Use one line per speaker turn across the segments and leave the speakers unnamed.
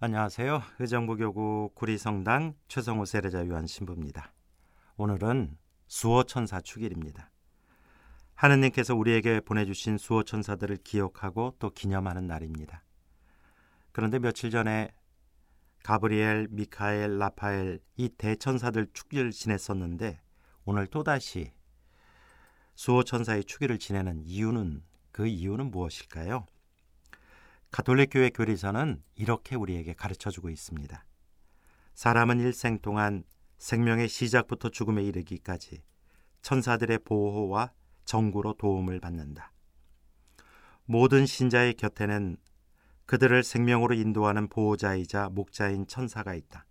안녕하세요. 의정부교구 구리성당 최성호 세례자 요한 신부입니다. 오늘은 수호천사 축일입니다. 하느님께서 우리에게 보내주신 수호천사들을 기억하고 또 기념하는 날입니다. 그런데 며칠 전에 가브리엘, 미카엘, 라파엘 이 대천사들 축일을 지냈었는데 오늘 또다시 수호천사의 축일을 지내는 이유는 그 이유는 무엇일까요? 가톨릭 교회 교리서는 이렇게 우리에게 가르쳐 주고 있습니다. 사람은 일생 동안 생명의 시작부터 죽음에 이르기까지 천사들의 보호와 정구로 도움을 받는다. 모든 신자의 곁에는 그들을 생명으로 인도하는 보호자이자 목자인 천사가 있다.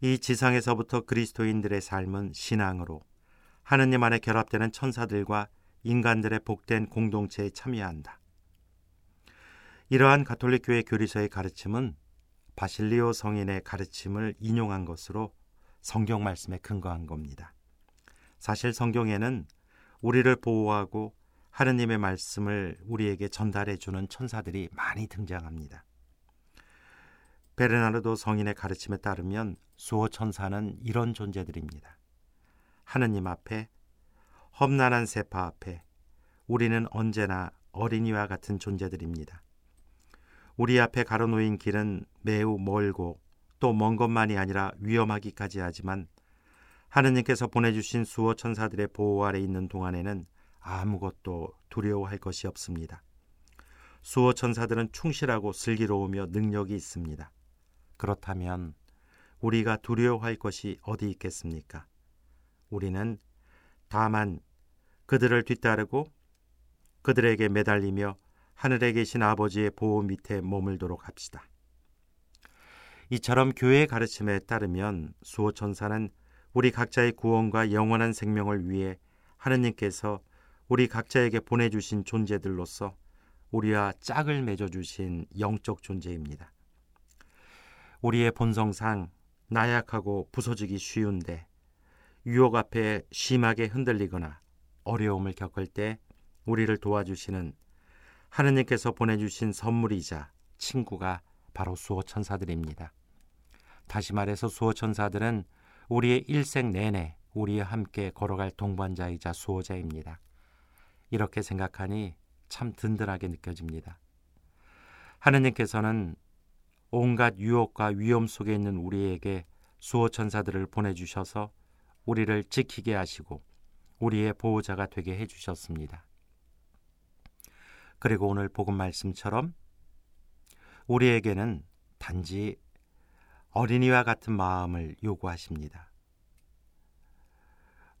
이 지상에서부터 그리스도인들의 삶은 신앙으로 하느님 안에 결합되는 천사들과 인간들의 복된 공동체에 참여한다. 이러한 가톨릭 교회 교리서의 가르침은 바실리오 성인의 가르침을 인용한 것으로 성경 말씀에 근거한 겁니다. 사실 성경에는 우리를 보호하고 하느님의 말씀을 우리에게 전달해 주는 천사들이 많이 등장합니다. 베르나르도 성인의 가르침에 따르면 수호 천사는 이런 존재들입니다. 하느님 앞에 험난한 세파 앞에 우리는 언제나 어린이와 같은 존재들입니다. 우리 앞에 가로놓인 길은 매우 멀고 또 먼 것만이 아니라 위험하기까지 하지만 하느님께서 보내주신 수호 천사들의 보호 아래 있는 동안에는 아무것도 두려워할 것이 없습니다. 수호 천사들은 충실하고 슬기로우며 능력이 있습니다. 그렇다면 우리가 두려워할 것이 어디 있겠습니까? 우리는 다만 그들을 뒤따르고 그들에게 매달리며 하늘에 계신 아버지의 보호 밑에 머물도록 합시다. 이처럼 교회의 가르침에 따르면 수호 천사는 우리 각자의 구원과 영원한 생명을 위해 하느님께서 우리 각자에게 보내주신 존재들로서 우리와 짝을 맺어주신 영적 존재입니다. 우리의 본성상 나약하고 부서지기 쉬운데 유혹 앞에 심하게 흔들리거나 어려움을 겪을 때 우리를 도와주시는 하느님께서 보내주신 선물이자 친구가 바로 수호 천사들입니다. 다시 말해서 수호 천사들은 우리의 일생 내내 우리와 함께 걸어갈 동반자이자 수호자입니다. 이렇게 생각하니 참 든든하게 느껴집니다. 하느님께서는 온갖 유혹과 위험 속에 있는 우리에게 수호 천사들을 보내주셔서 우리를 지키게 하시고 우리의 보호자가 되게 해주셨습니다. 그리고 오늘 복음 말씀처럼 우리에게는 단지 어린이와 같은 마음을 요구하십니다.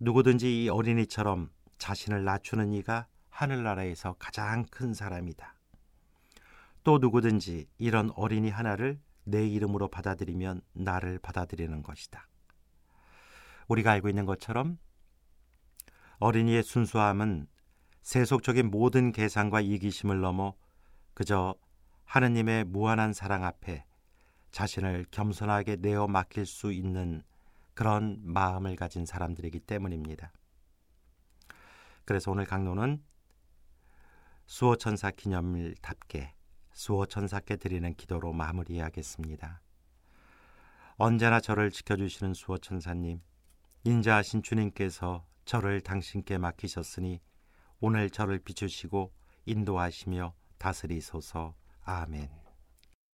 누구든지 이 어린이처럼 자신을 낮추는 이가 하늘나라에서 가장 큰 사람이다. 또 누구든지 이런 어린이 하나를 내 이름으로 받아들이면 나를 받아들이는 것이다. 우리가 알고 있는 것처럼 어린이의 순수함은 세속적인 모든 계산과 이기심을 넘어 그저 하느님의 무한한 사랑 앞에 자신을 겸손하게 내어 맡길 수 있는 그런 마음을 가진 사람들이기 때문입니다. 그래서 오늘 강론은 수호천사 기념일답게 수호천사께 드리는 기도로 마무리하겠습니다. 언제나 저를 지켜주시는 수호천사님, 인자하신 주님께서 저를 당신께 맡기셨으니 오늘 저를 비추시고 인도하시며 다스리소서. 아멘.